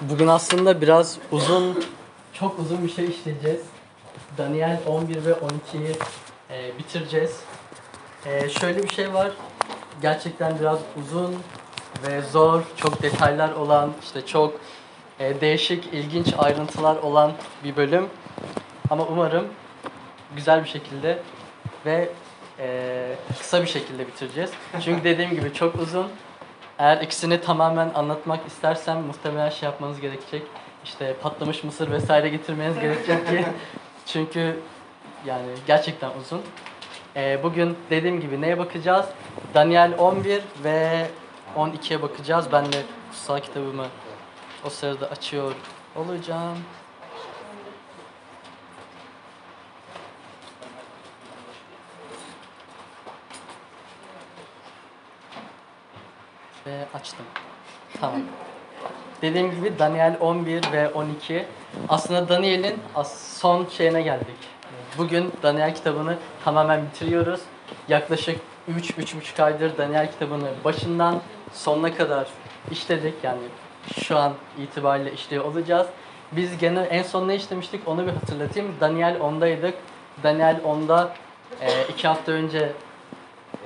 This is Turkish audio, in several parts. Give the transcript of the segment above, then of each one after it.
Bugün aslında biraz uzun, çok uzun bir şey işleyeceğiz. Daniel 11 ve 12'yi e, bitireceğiz. E, şöyle bir şey var. Gerçekten biraz uzun ve zor, çok detaylar olan, işte çok e, değişik, ilginç ayrıntılar olan bir bölüm. Ama umarım güzel bir şekilde ve e, kısa bir şekilde bitireceğiz. Çünkü dediğim gibi çok uzun. Eğer ikisini tamamen anlatmak istersem muhtemelen şey yapmanız gerekecek. İşte patlamış mısır vesaire getirmeniz gerekecek ki. Çünkü yani gerçekten uzun. Ee, bugün dediğim gibi neye bakacağız? Daniel 11 ve 12'ye bakacağız. Ben de kutsal kitabımı o sırada açıyor olacağım. Ve açtım. Tamam. Dediğim gibi Daniel 11 ve 12. Aslında Daniel'in son şeyine geldik. Bugün Daniel kitabını tamamen bitiriyoruz. Yaklaşık 3-3,5 aydır Daniel kitabını başından sonuna kadar işledik. Yani şu an itibariyle işliyor olacağız. Biz gene en son ne işlemiştik onu bir hatırlatayım. Daniel 10'daydık. Daniel 10'da e, iki hafta önce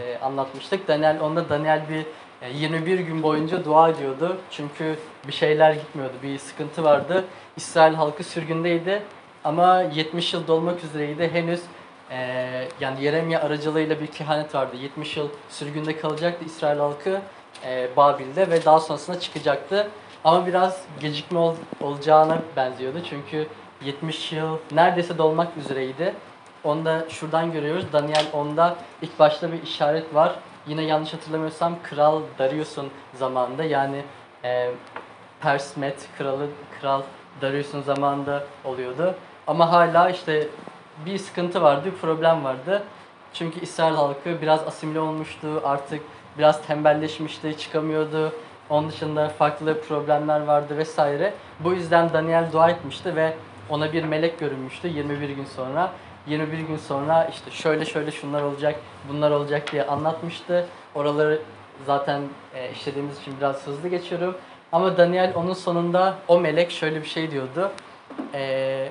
e, anlatmıştık. Daniel 10'da Daniel bir e, 21 gün boyunca dua ediyordu. Çünkü bir şeyler gitmiyordu. Bir sıkıntı vardı. İsrail halkı sürgündeydi. Ama 70 yıl dolmak üzereydi. Henüz e, yani Yeremya aracılığıyla bir kehanet vardı. 70 yıl sürgünde kalacaktı İsrail halkı e, Babil'de ve daha sonrasında çıkacaktı. Ama biraz gecikme ol- olacağına benziyordu. Çünkü 70 yıl neredeyse dolmak üzereydi. Onu da şuradan görüyoruz. Daniel 10'da ilk başta bir işaret var. Yine yanlış hatırlamıyorsam Kral Darius'un zamanında yani e, Pers Med kralı Kral Darius'un zamanında oluyordu. Ama hala işte bir sıkıntı vardı, bir problem vardı. Çünkü İsrail halkı biraz asimile olmuştu, artık biraz tembelleşmişti, çıkamıyordu. Onun dışında farklı problemler vardı vesaire. Bu yüzden Daniel dua etmişti ve ona bir melek görünmüştü 21 gün sonra. 21 gün sonra işte şöyle şöyle şunlar olacak, bunlar olacak diye anlatmıştı. Oraları zaten e, işlediğimiz için biraz hızlı geçiyorum. Ama Daniel onun sonunda o melek şöyle bir şey diyordu. E,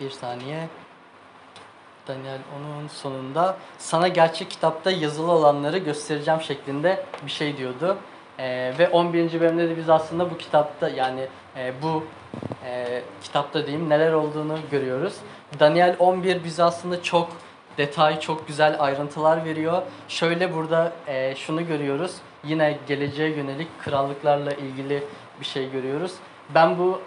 bir saniye. Daniel onun sonunda sana gerçek kitapta yazılı olanları göstereceğim şeklinde bir şey diyordu. Ee, ve 11. bölümde de biz aslında bu kitapta yani e, bu e, kitapta diyeyim neler olduğunu görüyoruz. Daniel 11 bize aslında çok detay, çok güzel ayrıntılar veriyor. Şöyle burada e, şunu görüyoruz. Yine geleceğe yönelik krallıklarla ilgili bir şey görüyoruz. Ben bu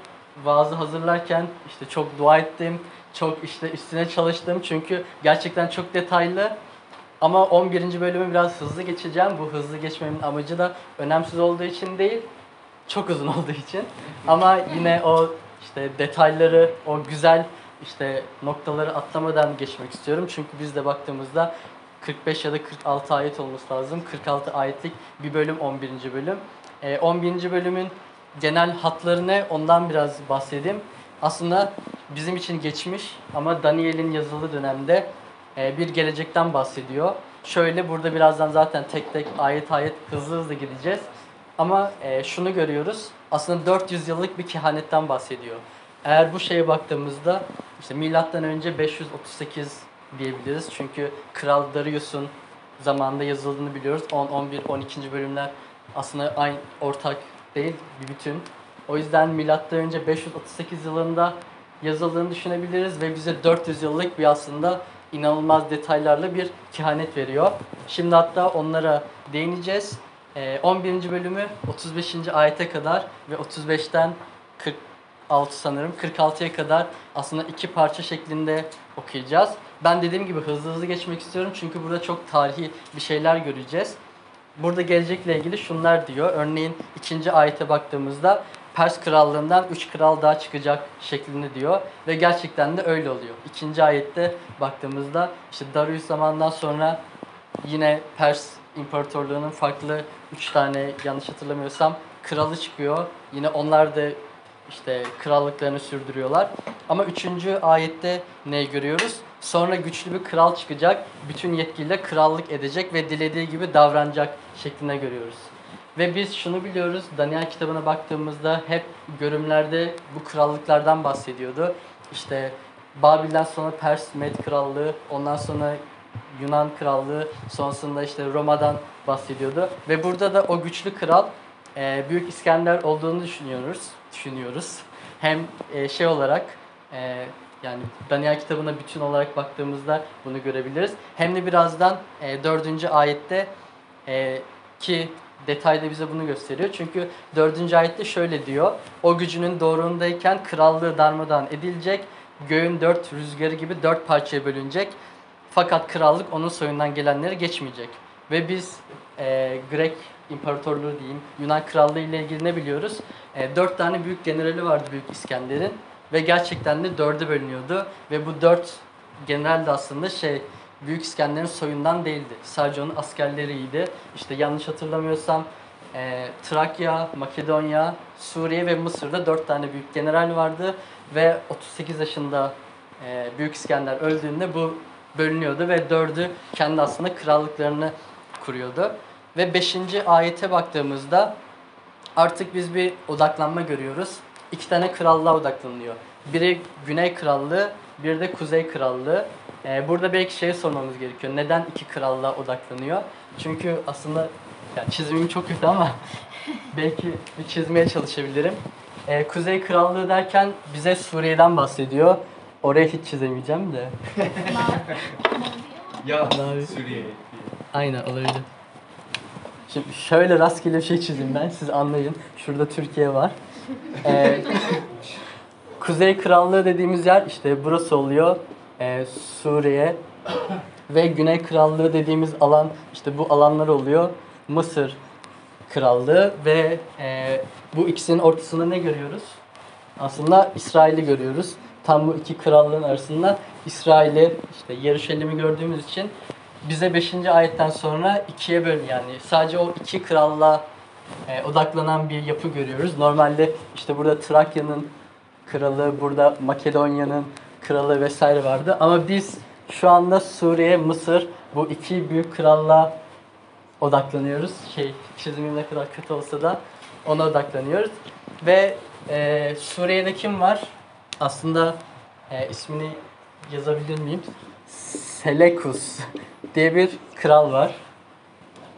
vaazı hazırlarken işte çok dua ettim. Çok işte üstüne çalıştım çünkü gerçekten çok detaylı. Ama 11. bölümü biraz hızlı geçeceğim. Bu hızlı geçmemin amacı da önemsiz olduğu için değil, çok uzun olduğu için. Ama yine o işte detayları, o güzel işte noktaları atlamadan geçmek istiyorum. Çünkü biz de baktığımızda 45 ya da 46 ayet olması lazım. 46 ayetlik bir bölüm 11. bölüm. Ee, 11. bölümün genel hatları ne ondan biraz bahsedeyim. Aslında bizim için geçmiş ama Daniel'in yazılı dönemde e, bir gelecekten bahsediyor. Şöyle burada birazdan zaten tek tek ayet ayet hızlı hızlı gideceğiz. Ama e, şunu görüyoruz. Aslında 400 yıllık bir kehanetten bahsediyor. Eğer bu şeye baktığımızda işte milattan önce 538 diyebiliriz. Çünkü Kral Darius'un zamanında yazıldığını biliyoruz. 10, 11, 12. bölümler aslında aynı ortak değil bir bütün. O yüzden milattan önce 538 yılında yazıldığını düşünebiliriz ve bize 400 yıllık bir aslında inanılmaz detaylarla bir kehanet veriyor. Şimdi hatta onlara değineceğiz. Ee, 11. bölümü 35. ayete kadar ve 35'ten 46 sanırım 46'ya kadar aslında iki parça şeklinde okuyacağız. Ben dediğim gibi hızlı hızlı geçmek istiyorum çünkü burada çok tarihi bir şeyler göreceğiz. Burada gelecekle ilgili şunlar diyor. Örneğin ikinci ayete baktığımızda Pers krallığından üç kral daha çıkacak şeklinde diyor. Ve gerçekten de öyle oluyor. İkinci ayette baktığımızda işte Darius zamandan sonra yine Pers İmparatorluğu'nun farklı üç tane yanlış hatırlamıyorsam kralı çıkıyor. Yine onlar da işte krallıklarını sürdürüyorlar. Ama üçüncü ayette ne görüyoruz? Sonra güçlü bir kral çıkacak, bütün yetkiyle krallık edecek ve dilediği gibi davranacak şeklinde görüyoruz. Ve biz şunu biliyoruz, Daniel kitabına baktığımızda hep görümlerde bu krallıklardan bahsediyordu. İşte Babil'den sonra Pers Med Krallığı, ondan sonra Yunan Krallığı, sonrasında işte Roma'dan bahsediyordu. Ve burada da o güçlü kral e, Büyük İskender olduğunu düşünüyoruz. Düşünüyoruz. Hem e, şey olarak e, yani Daniel kitabına bütün olarak baktığımızda bunu görebiliriz. Hem de birazdan e, 4. ayette ki detayda bize bunu gösteriyor. Çünkü 4. ayette şöyle diyor. O gücünün doğrundayken krallığı darmadan edilecek. Göğün dört rüzgarı gibi dört parçaya bölünecek. Fakat krallık onun soyundan gelenleri geçmeyecek. Ve biz e, Grek İmparatorluğu diyeyim, Yunan Krallığı ile ilgili ne biliyoruz? E, dört tane büyük generali vardı Büyük İskender'in. Ve gerçekten de dörde bölünüyordu. Ve bu dört general de aslında şey Büyük İskender'in soyundan değildi. Sadece onun askerleriydi. İşte yanlış hatırlamıyorsam e, Trakya, Makedonya, Suriye ve Mısır'da dört tane büyük general vardı. Ve 38 yaşında e, Büyük İskender öldüğünde bu bölünüyordu ve dördü kendi aslında krallıklarını kuruyordu. Ve 5. ayete baktığımızda artık biz bir odaklanma görüyoruz. İki tane krallığa odaklanılıyor. Biri Güney Krallığı, bir de Kuzey Krallığı. Ee, burada belki şey sormamız gerekiyor. Neden iki krallığa odaklanıyor? Çünkü aslında ya çizimim çok kötü ama belki bir çizmeye çalışabilirim. Ee, Kuzey Krallığı derken bize Suriye'den bahsediyor. Oraya hiç çizemeyeceğim de. Ya. Suriye. Aynen olabilir. Şimdi şöyle rastgele bir şey çizeyim ben siz anlayın. Şurada Türkiye var. Ee, Kuzey Krallığı dediğimiz yer işte burası oluyor. Ee, Suriye ve Güney Krallığı dediğimiz alan işte bu alanlar oluyor. Mısır Krallığı ve e, bu ikisinin ortasında ne görüyoruz? Aslında İsrail'i görüyoruz. Tam bu iki krallığın arasında İsrail'i işte Yeruşalim'i gördüğümüz için bize 5. ayetten sonra ikiye böl yani sadece o iki kralla e, odaklanan bir yapı görüyoruz. Normalde işte burada Trakya'nın kralı, burada Makedonya'nın kralı vesaire vardı. Ama biz şu anda Suriye, Mısır bu iki büyük kralla odaklanıyoruz. Şey çizimim ne kadar kötü olsa da ona odaklanıyoruz. Ve e, Suriye'de kim var? Aslında e, ismini yazabilir miyim? Selekus diye bir kral var.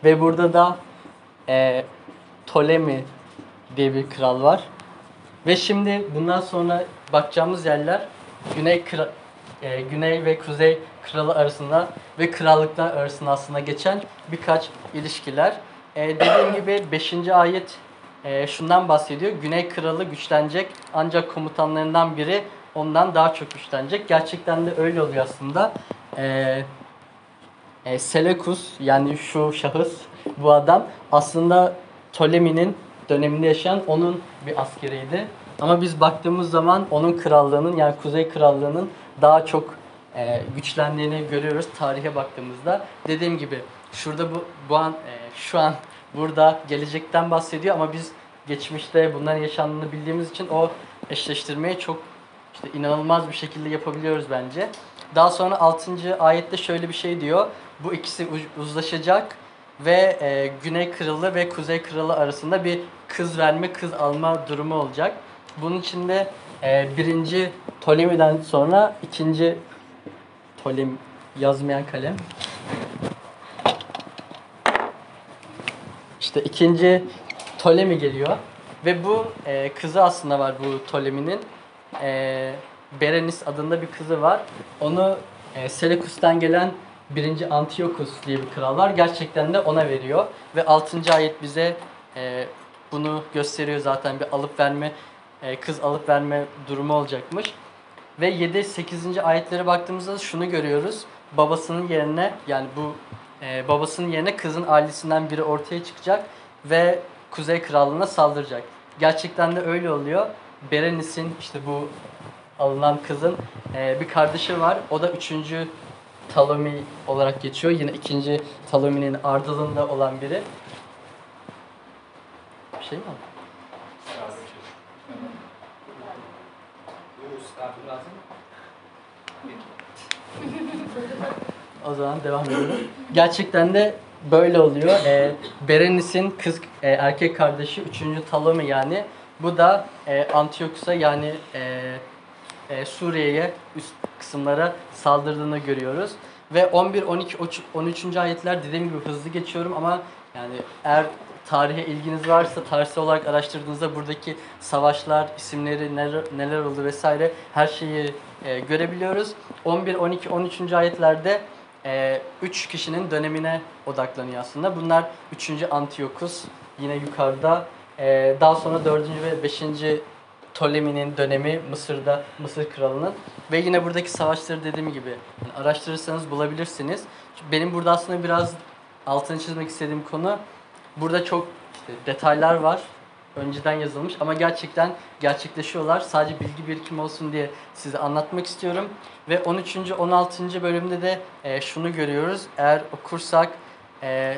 Ve burada da e, Ptolemy diye bir kral var. Ve şimdi bundan sonra bakacağımız yerler Güney Kra- e, Güney ve Kuzey kralı arasında ve krallıklar arasında aslında geçen birkaç ilişkiler. E, dediğim gibi 5. ayet e, şundan bahsediyor. Güney kralı güçlenecek ancak komutanlarından biri ondan daha çok güçlenecek. Gerçekten de öyle oluyor aslında. E, e, Selekus yani şu şahıs bu adam aslında Ptolemy'nin döneminde yaşayan onun bir askeriydi. Ama biz baktığımız zaman onun krallığının yani Kuzey Krallığı'nın daha çok e, güçlendiğini görüyoruz tarihe baktığımızda. Dediğim gibi şurada bu, bu an e, şu an burada gelecekten bahsediyor ama biz geçmişte bunların yaşandığını bildiğimiz için o eşleştirmeyi çok işte inanılmaz bir şekilde yapabiliyoruz bence. Daha sonra 6. ayette şöyle bir şey diyor. Bu ikisi uz- uzlaşacak ve e, Güney Kralı ve Kuzey Kralı arasında bir kız verme, kız alma durumu olacak. Bunun için de e, birinci Ptolemy'den sonra ikinci Ptolemy yazmayan kalem. İşte ikinci Ptolemy geliyor ve bu e, kızı aslında var bu Ptolemy'nin. E, Berenice adında bir kızı var. Onu e, Selekus'tan gelen birinci Antiochus diye bir kral var. Gerçekten de ona veriyor. Ve 6. ayet bize e, bunu gösteriyor zaten bir alıp verme, e, kız alıp verme durumu olacakmış. Ve 7 8. ayetlere baktığımızda şunu görüyoruz. Babasının yerine yani bu e, babasının yerine kızın ailesinden biri ortaya çıkacak ve Kuzey Krallığı'na saldıracak. Gerçekten de öyle oluyor. Berenice'in işte bu alınan kızın e, bir kardeşi var. O da üçüncü Ptolemy olarak geçiyor. Yine ikinci Ptolemy'nin ardılığında olan biri. Bir şey mi oldu? O zaman devam edelim. Gerçekten de böyle oluyor. E, Berenis'in kız e, erkek kardeşi 3. Ptolemy yani. Bu da e, Antiochus'a yani e, e, Suriye'ye üst kısımlara saldırdığını görüyoruz. Ve 11, 12, 13. ayetler dediğim gibi hızlı geçiyorum ama yani eğer tarihe ilginiz varsa tarihsel olarak araştırdığınızda buradaki savaşlar, isimleri, neler, neler oldu vesaire her şeyi e, görebiliyoruz. 11, 12, 13. ayetlerde 3 kişinin dönemine odaklanıyor aslında. Bunlar 3. Antiochus yine yukarıda. E, daha sonra 4. ve 5. Ptolemy'nin dönemi Mısır'da, Mısır kralının. Ve yine buradaki savaşları dediğim gibi yani araştırırsanız bulabilirsiniz. Benim burada aslında biraz altını çizmek istediğim konu burada çok detaylar var. Önceden yazılmış ama gerçekten gerçekleşiyorlar. Sadece bilgi birikim olsun diye size anlatmak istiyorum. Ve 13. 16. bölümde de e, şunu görüyoruz. Eğer okursak e,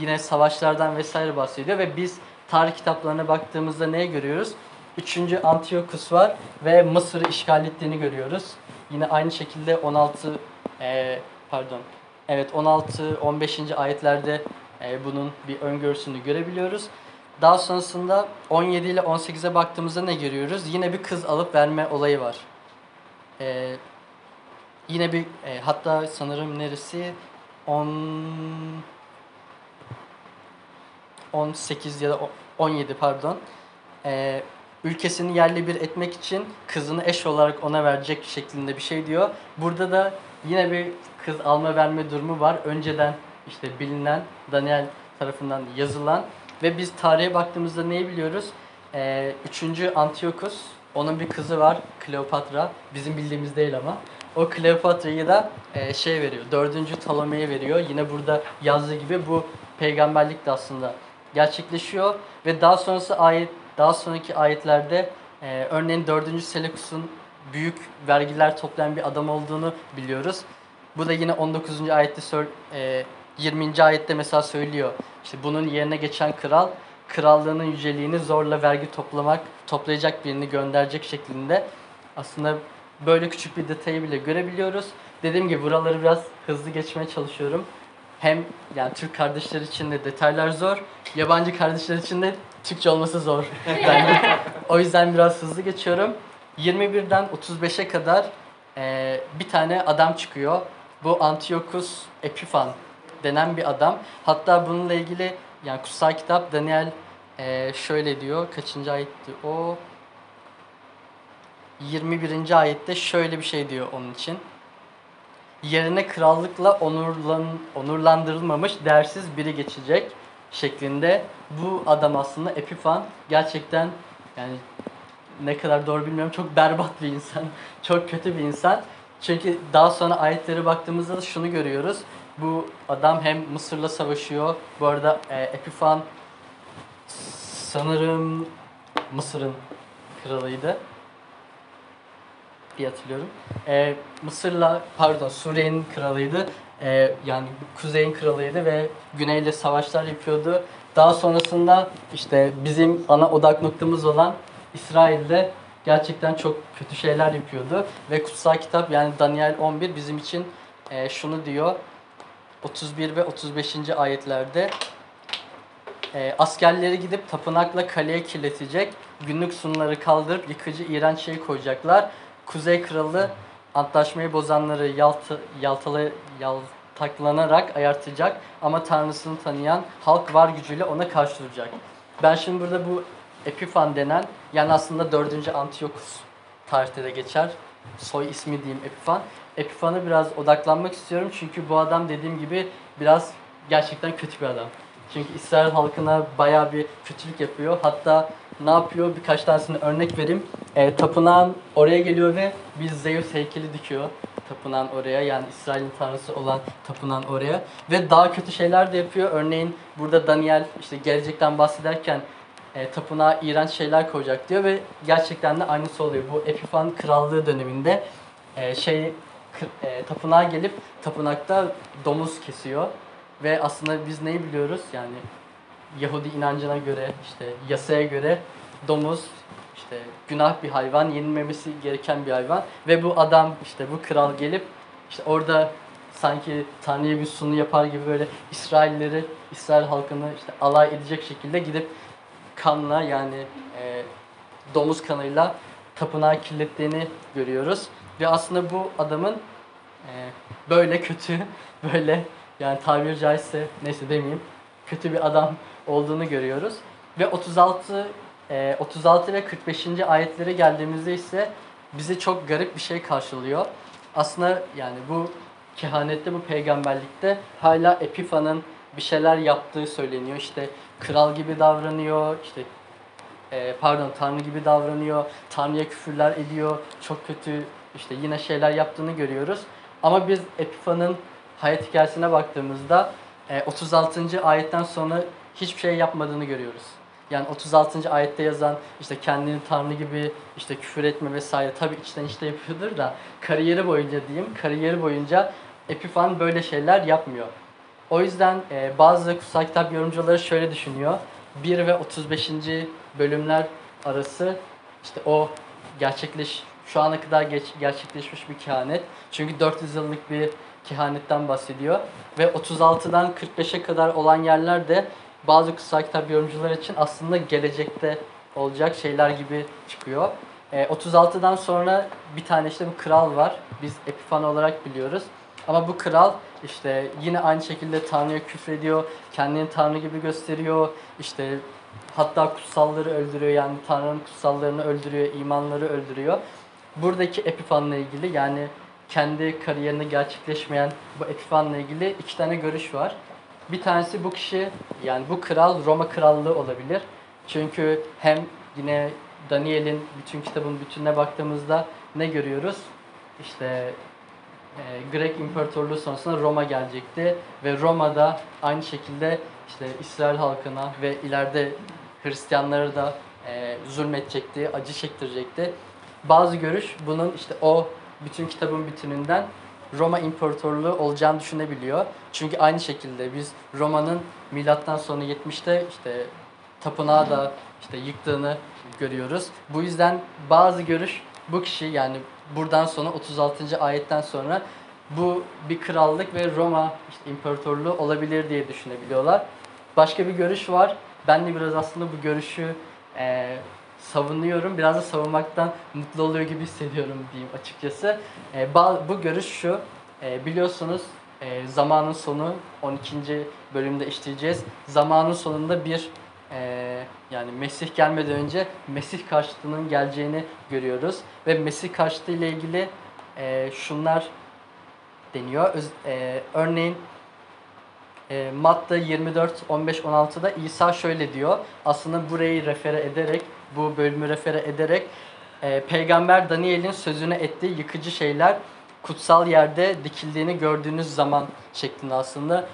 yine savaşlardan vesaire bahsediyor ve biz tarih kitaplarına baktığımızda neye görüyoruz? 3. Antiochus var ve Mısır'ı işgal ettiğini görüyoruz. Yine aynı şekilde 16 e, pardon evet 16 15. ayetlerde e, bunun bir öngörüsünü görebiliyoruz. Daha sonrasında 17 ile 18'e baktığımızda ne görüyoruz? Yine bir kız alıp verme olayı var. E, yine bir e, hatta sanırım neresi 10 18 ya da 17 pardon. E, ülkesini yerli bir etmek için kızını eş olarak ona verecek şeklinde bir şey diyor. Burada da yine bir kız alma verme durumu var. Önceden işte bilinen Daniel tarafından yazılan ve biz tarihe baktığımızda neyi biliyoruz? Ee, üçüncü Antiochus, onun bir kızı var Kleopatra. Bizim bildiğimiz değil ama. O Kleopatra'yı da e, şey veriyor, dördüncü Ptolemy'ye veriyor. Yine burada yazdığı gibi bu peygamberlik de aslında gerçekleşiyor. Ve daha sonrası ayet, daha sonraki ayetlerde e, örneğin dördüncü Selekus'un büyük vergiler toplayan bir adam olduğunu biliyoruz. Bu da yine 19. ayette e, 20. ayette mesela söylüyor. İşte bunun yerine geçen kral krallığının yüceliğini zorla vergi toplamak, toplayacak birini gönderecek şeklinde aslında böyle küçük bir detayı bile görebiliyoruz. Dediğim gibi buraları biraz hızlı geçmeye çalışıyorum. Hem yani Türk kardeşler için de detaylar zor, yabancı kardeşler için de Türkçe olması zor. yani, o yüzden biraz hızlı geçiyorum. 21'den 35'e kadar e, bir tane adam çıkıyor. Bu Antiochus Epiphan denen bir adam. Hatta bununla ilgili yani kutsal kitap Daniel e, şöyle diyor. Kaçıncı ayetti o? 21. ayette şöyle bir şey diyor onun için. Yerine krallıkla onurlan, onurlandırılmamış değersiz biri geçecek şeklinde. Bu adam aslında Epifan gerçekten yani ne kadar doğru bilmiyorum çok berbat bir insan. Çok kötü bir insan. Çünkü daha sonra ayetlere baktığımızda da şunu görüyoruz. Bu adam hem Mısır'la savaşıyor. Bu arada e, Epifan sanırım Mısır'ın kralıydı diye hatırlıyorum. E, Mısır'la pardon Suriye'nin kralıydı. E, yani kuzeyin kralıydı ve güneyle savaşlar yapıyordu. Daha sonrasında işte bizim ana odak noktamız olan İsrail'de gerçekten çok kötü şeyler yapıyordu. Ve kutsal kitap yani Daniel 11 bizim için e, şunu diyor. 31 ve 35. ayetlerde e, askerleri gidip tapınakla kaleye kirletecek, günlük sunuları kaldırıp yıkıcı iğrenç şey koyacaklar. Kuzey kralı antlaşmayı bozanları yaltı, yaltalı, yaltaklanarak ayartacak ama tanrısını tanıyan halk var gücüyle ona karşı duracak. Ben şimdi burada bu Epifan denen yani aslında 4. Antiochus tarihte de geçer. Soy ismi diyeyim Epifan. Epifan'a biraz odaklanmak istiyorum çünkü bu adam dediğim gibi biraz gerçekten kötü bir adam. Çünkü İsrail halkına bayağı bir kötülük yapıyor. Hatta ne yapıyor? Birkaç tanesini örnek vereyim. E, tapınağın oraya geliyor ve bir Zeus heykeli dikiyor. Tapınağın oraya yani İsrail'in tanrısı olan tapınağın oraya. Ve daha kötü şeyler de yapıyor. Örneğin burada Daniel işte gelecekten bahsederken e, tapınağa iğrenç şeyler koyacak diyor ve gerçekten de aynısı oluyor. Bu Epifan krallığı döneminde e, şey e, tapınağa gelip tapınakta domuz kesiyor ve aslında biz neyi biliyoruz yani Yahudi inancına göre işte yasaya göre domuz işte günah bir hayvan, yenilmemesi gereken bir hayvan ve bu adam işte bu kral gelip işte orada sanki Tanrı'ya bir sunu yapar gibi böyle İsrailleri, İsrail halkını işte alay edecek şekilde gidip kanla yani e, domuz kanıyla tapınağı kirlettiğini görüyoruz. Ve aslında bu adamın e, böyle kötü, böyle yani tabiri caizse neyse demeyeyim, kötü bir adam olduğunu görüyoruz. Ve 36 e, 36 ve 45. ayetlere geldiğimizde ise bizi çok garip bir şey karşılıyor. Aslında yani bu kehanette, bu peygamberlikte hala Epifan'ın bir şeyler yaptığı söyleniyor. İşte kral gibi davranıyor, işte e, pardon Tanrı gibi davranıyor, Tanrı'ya küfürler ediyor, çok kötü işte yine şeyler yaptığını görüyoruz. Ama biz Epifan'ın hayat hikayesine baktığımızda e, 36. ayetten sonra hiçbir şey yapmadığını görüyoruz. Yani 36. ayette yazan işte kendini Tanrı gibi işte küfür etme vesaire tabi içten içte yapıyordur da kariyeri boyunca diyeyim kariyeri boyunca Epifan böyle şeyler yapmıyor. O yüzden e, bazı kutsal kitap yorumcuları şöyle düşünüyor. 1 ve 35. bölümler arası işte o gerçekleş şu ana kadar geç, gerçekleşmiş bir kehanet. Çünkü 400 yıllık bir kehanetten bahsediyor. Ve 36'dan 45'e kadar olan yerler de bazı kutsal kitap yorumcuları için aslında gelecekte olacak şeyler gibi çıkıyor. E, 36'dan sonra bir tane işte bu kral var. Biz Epifan olarak biliyoruz. Ama bu kral işte yine aynı şekilde Tanrı'ya küfrediyor. Kendini Tanrı gibi gösteriyor. İşte hatta kutsalları öldürüyor. Yani Tanrı'nın kutsallarını öldürüyor. imanları öldürüyor. Buradaki Epifan'la ilgili yani kendi kariyerini gerçekleşmeyen bu Epifan'la ilgili iki tane görüş var. Bir tanesi bu kişi yani bu kral Roma krallığı olabilir. Çünkü hem yine Daniel'in bütün kitabın bütününe baktığımızda ne görüyoruz? İşte e, Grek İmparatorluğu sonrasında Roma gelecekti ve Roma'da aynı şekilde işte İsrail halkına ve ileride Hristiyanları da e, zulmedecekti, acı çektirecekti. Bazı görüş bunun işte o bütün kitabın bütününden Roma İmparatorluğu olacağını düşünebiliyor. Çünkü aynı şekilde biz Roma'nın milattan sonra 70'te işte tapınağı da işte yıktığını görüyoruz. Bu yüzden bazı görüş bu kişi yani buradan sonra 36. ayetten sonra bu bir krallık ve Roma işte imparatorluğu olabilir diye düşünebiliyorlar. Başka bir görüş var. Ben de biraz aslında bu görüşü e, savunuyorum. Biraz da savunmaktan mutlu oluyor gibi hissediyorum diyeyim açıkçası. E, bu görüş şu. E, biliyorsunuz e, zamanın sonu 12. bölümde işleyeceğiz. Zamanın sonunda bir e, yani Mesih gelmeden önce Mesih karşıtının geleceğini görüyoruz. Ve Mesih karşıtı ile ilgili e, şunlar deniyor. Öz- e, örneğin e, Matta 24, 15, 16'da İsa şöyle diyor. Aslında burayı refere ederek, bu bölümü refere ederek e, Peygamber Daniel'in sözüne ettiği yıkıcı şeyler kutsal yerde dikildiğini gördüğünüz zaman şeklinde aslında.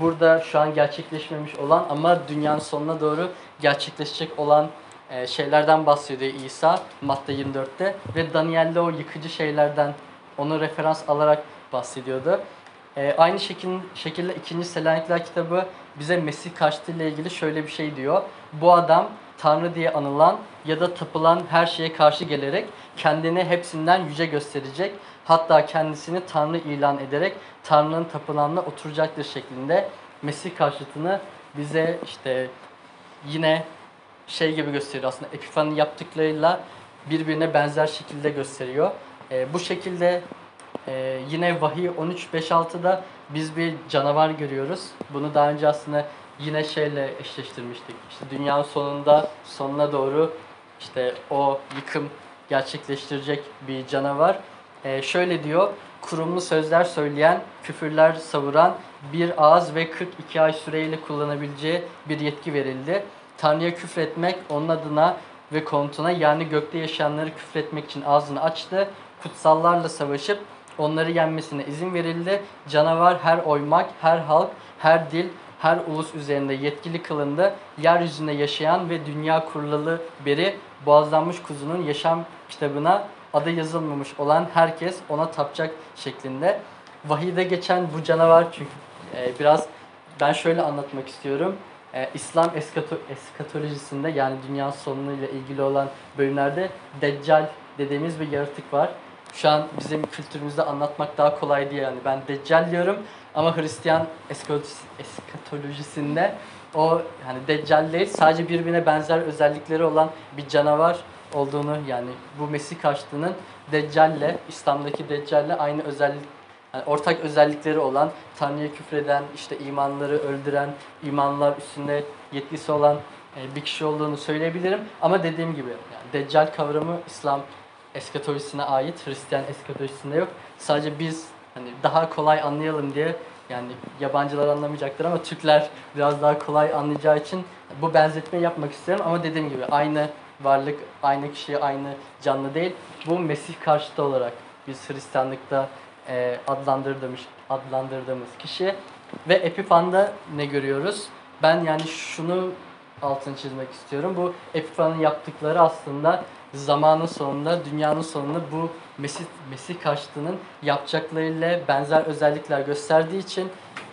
Burada şu an gerçekleşmemiş olan ama dünyanın sonuna doğru gerçekleşecek olan e, şeylerden bahsediyor İsa Matta 24'te ve Daniel'de o yıkıcı şeylerden onu referans alarak bahsediyordu. E, aynı şekil, şekilde 2. Selanikler kitabı bize Mesih karşıtı ile ilgili şöyle bir şey diyor. Bu adam Tanrı diye anılan ya da tapılan her şeye karşı gelerek kendini hepsinden yüce gösterecek. Hatta kendisini Tanrı ilan ederek Tanrı'nın tapınağına oturacaktır şeklinde Mesih karşıtını bize işte yine şey gibi gösteriyor aslında Epifan'ın yaptıklarıyla birbirine benzer şekilde gösteriyor. E, bu şekilde e, yine Vahiy 13.5.6'da biz bir canavar görüyoruz. Bunu daha önce aslında yine şeyle eşleştirmiştik. İşte dünyanın sonunda sonuna doğru işte o yıkım gerçekleştirecek bir canavar. E, şöyle diyor, kurumlu sözler söyleyen, küfürler savuran bir ağız ve 42 ay süreyle kullanabileceği bir yetki verildi. Tanrı'ya küfretmek onun adına ve konutuna yani gökte yaşayanları küfretmek için ağzını açtı. Kutsallarla savaşıp onları yenmesine izin verildi. Canavar her oymak, her halk, her dil, her ulus üzerinde yetkili kılındı. Yeryüzünde yaşayan ve dünya kurulalı beri boğazlanmış kuzunun yaşam kitabına adı yazılmamış olan herkes ona tapacak şeklinde. Vahide geçen bu canavar çünkü e, biraz ben şöyle anlatmak istiyorum. E, İslam eskato, eskatolojisinde yani dünya sonuyla ilgili olan bölümlerde Deccal dediğimiz bir yaratık var. şu an bizim kültürümüzde anlatmak daha kolay diye yani ben Deccal diyorum ama Hristiyan eskatolojisi- eskatolojisinde o hani Deccal değil sadece birbirine benzer özellikleri olan bir canavar olduğunu yani bu Mesih karşıtının Deccal'le İslam'daki Deccal'le aynı özellik yani ortak özellikleri olan Tanrı'ya küfreden, işte imanları öldüren, imanlar üstünde yetkisi olan e, bir kişi olduğunu söyleyebilirim. Ama dediğim gibi yani Deccal kavramı İslam eskatolojisine ait, Hristiyan eskatolojisinde yok. Sadece biz hani daha kolay anlayalım diye yani yabancılar anlamayacaktır ama Türkler biraz daha kolay anlayacağı için bu benzetmeyi yapmak istiyorum ama dediğim gibi aynı varlık, aynı kişi, aynı canlı değil. Bu Mesih karşıtı olarak biz Hristiyanlıkta e, adlandırdığımız, adlandırdığımız kişi ve Epifan'da ne görüyoruz? Ben yani şunu altını çizmek istiyorum. Bu Epifan'ın yaptıkları aslında zamanın sonunda, dünyanın sonunda bu Mesih, Mesih karşıtının yapacaklarıyla benzer özellikler gösterdiği için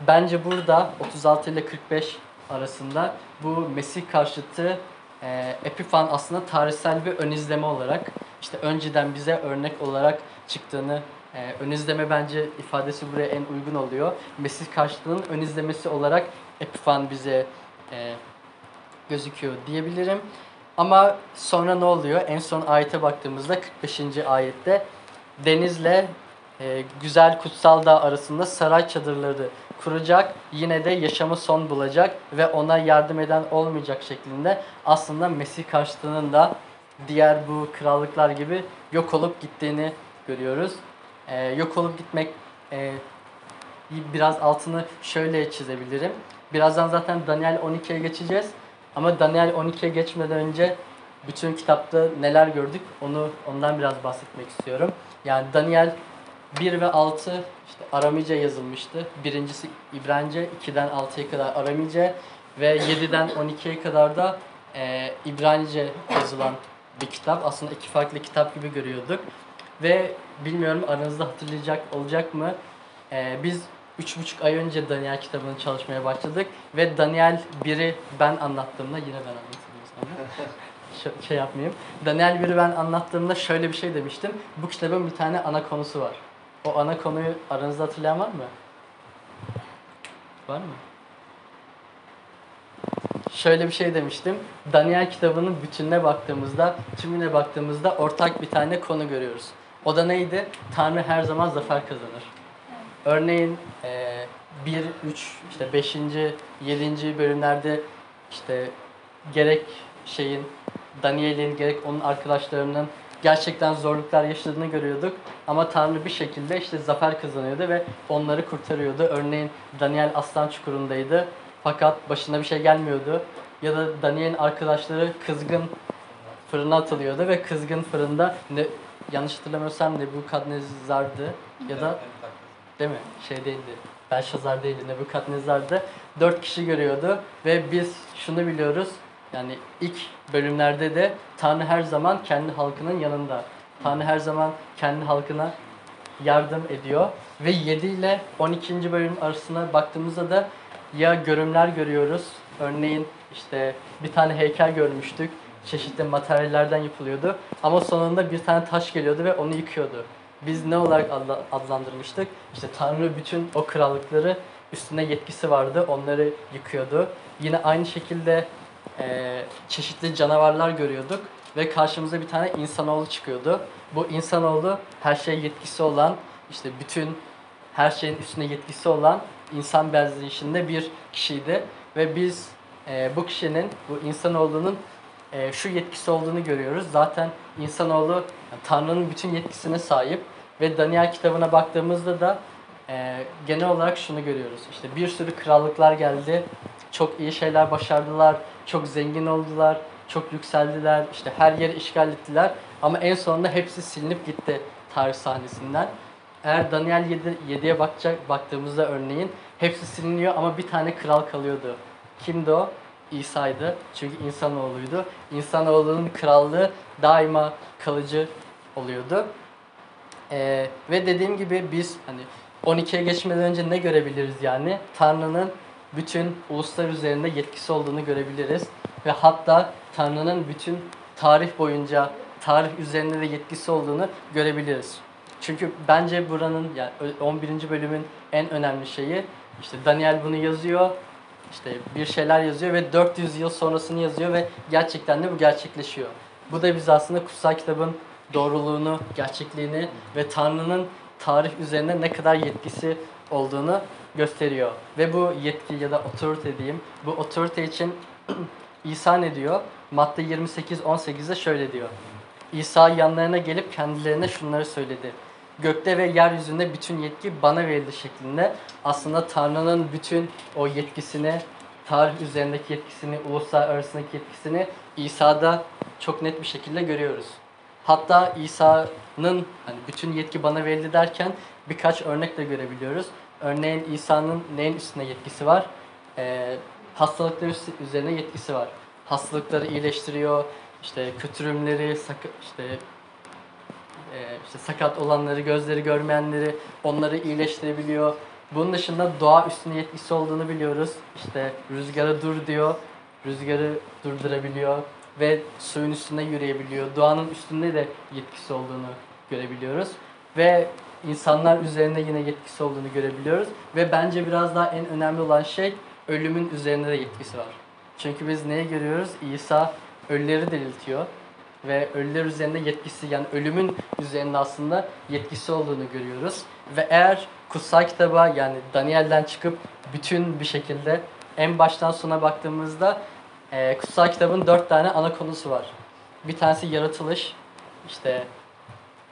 bence burada 36 ile 45 arasında bu Mesih karşıtı e, Epifan aslında tarihsel bir ön izleme olarak işte önceden bize örnek olarak çıktığını e, ön izleme bence ifadesi buraya en uygun oluyor. Mesih karşıtının ön izlemesi olarak Epifan bize e, gözüküyor diyebilirim. Ama sonra ne oluyor? En son ayete baktığımızda 45. ayette denizle e, güzel kutsal dağ arasında saray çadırları kuracak. Yine de yaşamı son bulacak ve ona yardım eden olmayacak şeklinde aslında Mesih karşıtının da diğer bu krallıklar gibi yok olup gittiğini görüyoruz. E, yok olup gitmek e, biraz altını şöyle çizebilirim. Birazdan zaten Daniel 12'ye geçeceğiz. Ama Daniel 12'ye geçmeden önce bütün kitapta neler gördük onu ondan biraz bahsetmek istiyorum. Yani Daniel 1 ve 6 işte Aramice yazılmıştı. Birincisi İbranice, 2'den 6'ya kadar Aramice ve 7'den 12'ye kadar da e, İbranice yazılan bir kitap. Aslında iki farklı kitap gibi görüyorduk. Ve bilmiyorum aranızda hatırlayacak olacak mı? E, biz üç buçuk ay önce Daniel kitabını çalışmaya başladık ve Daniel 1'i ben anlattığımda yine ben anlatayım sana. Şey yapmayayım. Daniel 1'i ben anlattığımda şöyle bir şey demiştim. Bu kitabın bir tane ana konusu var. O ana konuyu aranızda hatırlayan var mı? Var mı? Şöyle bir şey demiştim. Daniel kitabının bütününe baktığımızda, tümüne baktığımızda ortak bir tane konu görüyoruz. O da neydi? Tanrı her zaman zafer kazanır. Örneğin 1, 3, işte 5. 7. bölümlerde işte gerek şeyin Daniel'in gerek onun arkadaşlarının gerçekten zorluklar yaşadığını görüyorduk. Ama Tanrı bir şekilde işte zafer kazanıyordu ve onları kurtarıyordu. Örneğin Daniel aslan çukurundaydı fakat başına bir şey gelmiyordu. Ya da Daniel'in arkadaşları kızgın fırına atılıyordu ve kızgın fırında ne, yanlış hatırlamıyorsam Nebukadnezar'dı ya da Değil mi? Şey değildi. Belshazzar değildi. Nebukadnezar'dı. Dört kişi görüyordu ve biz şunu biliyoruz. Yani ilk bölümlerde de Tanrı her zaman kendi halkının yanında. Tanrı her zaman kendi halkına yardım ediyor. Ve 7 ile 12. bölüm arasına baktığımızda da ya görümler görüyoruz. Örneğin işte bir tane heykel görmüştük. Çeşitli materyallerden yapılıyordu. Ama sonunda bir tane taş geliyordu ve onu yıkıyordu. Biz ne olarak adla- adlandırmıştık? İşte Tanrı bütün o krallıkları üstüne yetkisi vardı. Onları yıkıyordu. Yine aynı şekilde eee, çeşitli canavarlar görüyorduk ve karşımıza bir tane insanoğlu çıkıyordu. Bu insanoğlu her şeye yetkisi olan, işte bütün her şeyin üstüne yetkisi olan insan benzeyişinde bir kişiydi ve biz eee, bu kişinin, bu insanoğlunun eee, şu yetkisi olduğunu görüyoruz. Zaten insanoğlu Tanrı'nın bütün yetkisine sahip ve Daniel kitabına baktığımızda da eee, genel olarak şunu görüyoruz. İşte bir sürü krallıklar geldi, çok iyi şeyler başardılar, çok zengin oldular, çok yükseldiler, işte her yeri işgal ettiler ama en sonunda hepsi silinip gitti tarih sahnesinden. Eğer Daniel 7, 7'ye bakacak, baktığımızda örneğin hepsi siliniyor ama bir tane kral kalıyordu. Kimdi o? İsa'ydı. Çünkü insanoğluydu. İnsanoğlunun krallığı daima kalıcı oluyordu. Ee, ve dediğim gibi biz hani 12'ye geçmeden önce ne görebiliriz yani? Tanrı'nın bütün uluslar üzerinde yetkisi olduğunu görebiliriz. Ve hatta Tanrı'nın bütün tarih boyunca tarih üzerinde de yetkisi olduğunu görebiliriz. Çünkü bence buranın yani ö- 11. bölümün en önemli şeyi işte Daniel bunu yazıyor. İşte bir şeyler yazıyor ve 400 yıl sonrasını yazıyor ve gerçekten de bu gerçekleşiyor. Bu da bize aslında kutsal kitabın doğruluğunu, gerçekliğini ve Tanrı'nın tarih üzerinde ne kadar yetkisi olduğunu gösteriyor. Ve bu yetki ya da otorite diyeyim. Bu otorite için İsa ne diyor? Matta 28-18'de şöyle diyor. İsa yanlarına gelip kendilerine şunları söyledi. Gökte ve yeryüzünde bütün yetki bana verildi şeklinde. Aslında Tanrı'nın bütün o yetkisini, tarih üzerindeki yetkisini, uluslar arasındaki yetkisini İsa'da çok net bir şekilde görüyoruz. Hatta İsa'nın hani bütün yetki bana verildi derken birkaç örnek de görebiliyoruz. Örneğin İsa'nın neyin üstüne yetkisi var? Ee, hastalıklar üzerine yetkisi var. Hastalıkları iyileştiriyor, işte kötürümleri, işte işte sakat olanları, gözleri görmeyenleri onları iyileştirebiliyor. Bunun dışında doğa üstüne yetkisi olduğunu biliyoruz. İşte rüzgara dur diyor, rüzgarı durdurabiliyor ve suyun üstünde yürüyebiliyor. Doğanın üstünde de yetkisi olduğunu görebiliyoruz. Ve insanlar üzerinde yine yetkisi olduğunu görebiliyoruz. Ve bence biraz daha en önemli olan şey ölümün üzerinde de yetkisi var. Çünkü biz neyi görüyoruz? İsa ölüleri diriltiyor ve ölüler üzerinde yetkisi yani ölümün üzerinde aslında yetkisi olduğunu görüyoruz. Ve eğer kutsal kitaba yani Daniel'den çıkıp bütün bir şekilde en baştan sona baktığımızda e, kutsal kitabın dört tane ana konusu var. Bir tanesi yaratılış, işte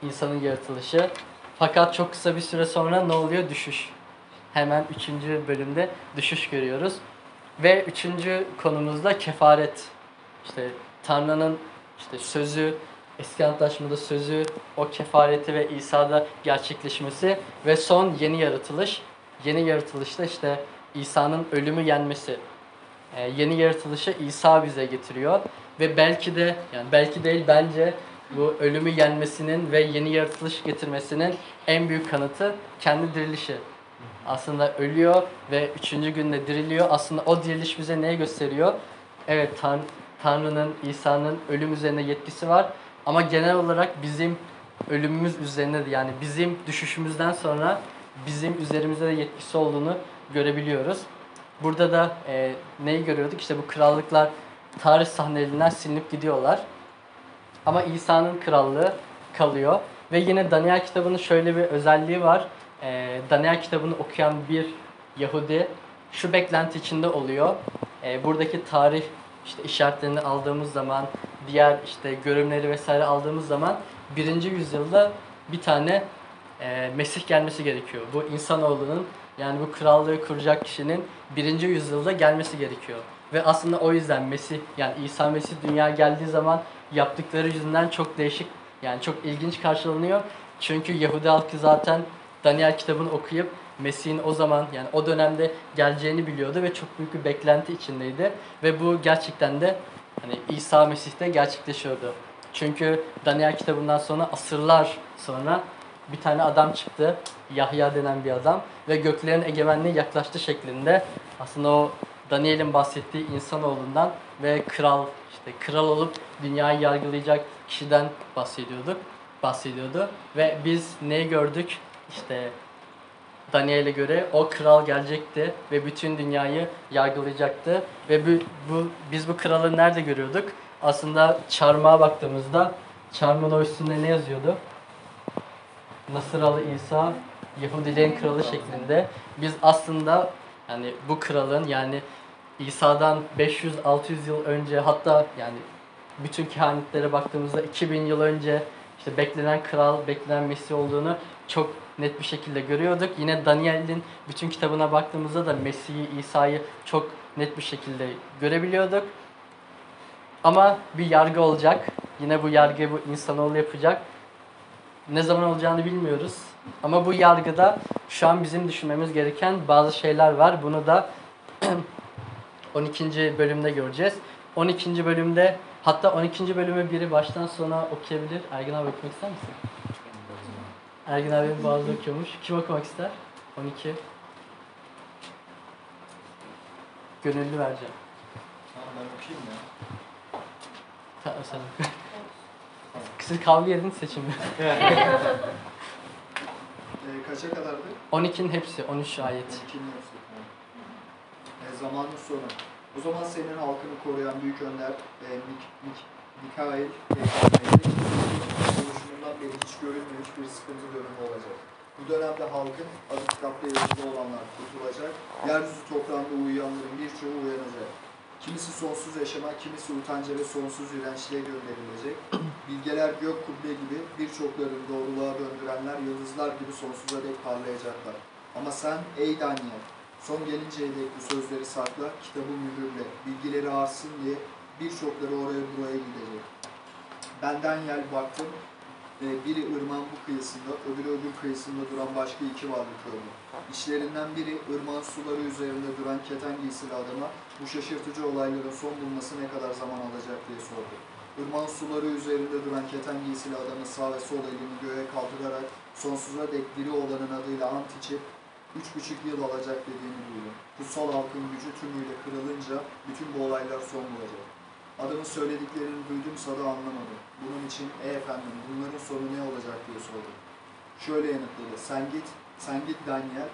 insanın yaratılışı. Fakat çok kısa bir süre sonra ne oluyor? Düşüş. Hemen üçüncü bölümde düşüş görüyoruz. Ve üçüncü konumuzda kefaret. İşte Tanrı'nın işte sözü, eski antlaşmada sözü, o kefareti ve İsa'da gerçekleşmesi ve son yeni yaratılış. Yeni yaratılışta işte İsa'nın ölümü yenmesi. Ee, yeni yaratılışı İsa bize getiriyor ve belki de yani belki değil bence bu ölümü yenmesinin ve yeni yaratılış getirmesinin en büyük kanıtı kendi dirilişi. Aslında ölüyor ve üçüncü günde diriliyor. Aslında o diriliş bize neyi gösteriyor? Evet Tan Tanrı'nın, İsa'nın ölüm üzerine yetkisi var. Ama genel olarak bizim ölümümüz üzerinde de yani bizim düşüşümüzden sonra bizim üzerimizde de yetkisi olduğunu görebiliyoruz. Burada da e, neyi görüyorduk? İşte bu krallıklar tarih sahnelerinden silinip gidiyorlar. Ama İsa'nın krallığı kalıyor. Ve yine Daniel kitabının şöyle bir özelliği var. Ee, Daniel kitabını okuyan bir Yahudi şu beklenti içinde oluyor. Ee, buradaki tarih işte işaretlerini aldığımız zaman, diğer işte görümleri vesaire aldığımız zaman birinci yüzyılda bir tane e, Mesih gelmesi gerekiyor. Bu insanoğlunun yani bu krallığı kuracak kişinin birinci yüzyılda gelmesi gerekiyor. Ve aslında o yüzden Mesih yani İsa Mesih dünya geldiği zaman yaptıkları yüzünden çok değişik yani çok ilginç karşılanıyor. Çünkü Yahudi halkı zaten Daniel kitabını okuyup Mesih'in o zaman yani o dönemde geleceğini biliyordu ve çok büyük bir beklenti içindeydi. Ve bu gerçekten de hani İsa Mesih'te gerçekleşiyordu. Çünkü Daniel kitabından sonra asırlar sonra bir tane adam çıktı. Yahya denen bir adam ve göklerin egemenliği yaklaştı şeklinde aslında o Daniel'in bahsettiği insanoğlundan ve kral işte kral olup dünyayı yargılayacak kişiden bahsediyorduk. Bahsediyordu ve biz neyi gördük? İşte Daniel'e göre o kral gelecekti ve bütün dünyayı yargılayacaktı ve bu, bu biz bu kralı nerede görüyorduk? Aslında çarmıha baktığımızda çarmıhın o üstünde ne yazıyordu? Nasıralı İsa Yahudilerin kralı şeklinde. Biz aslında yani bu kralın yani İsa'dan 500-600 yıl önce hatta yani bütün kehanetlere baktığımızda 2000 yıl önce işte beklenen kral, beklenen Mesih olduğunu çok net bir şekilde görüyorduk. Yine Daniel'in bütün kitabına baktığımızda da Mesih'i, İsa'yı çok net bir şekilde görebiliyorduk. Ama bir yargı olacak. Yine bu yargıyı bu insanoğlu yapacak. Ne zaman olacağını bilmiyoruz. Ama bu yargıda şu an bizim düşünmemiz gereken bazı şeyler var. Bunu da 12. bölümde göreceğiz. 12. bölümde hatta 12. bölümü biri baştan sona okuyabilir. Ergin abi okumak ister misin? Ergin abinin bazı okuyormuş. Kim okumak ister? 12. Gönüllü vereceğim. Tamam ben okuyayım ya. Tamam sen oku. Siz kavga edin seçimi. e, kaça kadardı? 12'nin hepsi 13 ayet. 12'nin hepsi. E, zamanın sonu. O zaman senin halkını koruyan büyük önder e, Mik, Mik, Mikail peygamberin oluşumundan beri hiç görülmemiş bir sıkıntı dönemi olacak. Bu dönemde halkın adı kitapta yazılı olanlar kurtulacak. Yeryüzü toprağında uyuyanların birçoğu uyanacak. Kimisi sonsuz yaşama, kimisi utanca ve sonsuz dirençliğe gönderilecek. Bilgeler gök kubbe gibi birçoklarını doğruluğa döndürenler yıldızlar gibi sonsuza dek parlayacaklar. Ama sen ey Daniel, son gelinceye dek bu sözleri sakla, kitabı mühürle, bilgileri artsın diye birçokları oraya buraya gidecek. Ben Daniel baktım, biri ırmağın bu kıyısında, öbürü öbür kıyısında duran başka iki varlık gördüm. İçlerinden biri ırmağın suları üzerinde duran keten giysili adama bu şaşırtıcı olayların son bulması ne kadar zaman alacak diye sordu. Irmağın suları üzerinde duran keten giysili adamın sağ ve sol elini göğe kaldırarak sonsuza dek diri olanın adıyla ant içip üç buçuk yıl alacak dediğini duydum. Kutsal halkın gücü tümüyle kırılınca bütün bu olaylar son bulacak. Adamın söylediklerini duydumsa da anlamadım. Bunun için ey efendim bunların sonu ne olacak diye sordum. Şöyle yanıtladı. Sen git, sen git Daniel.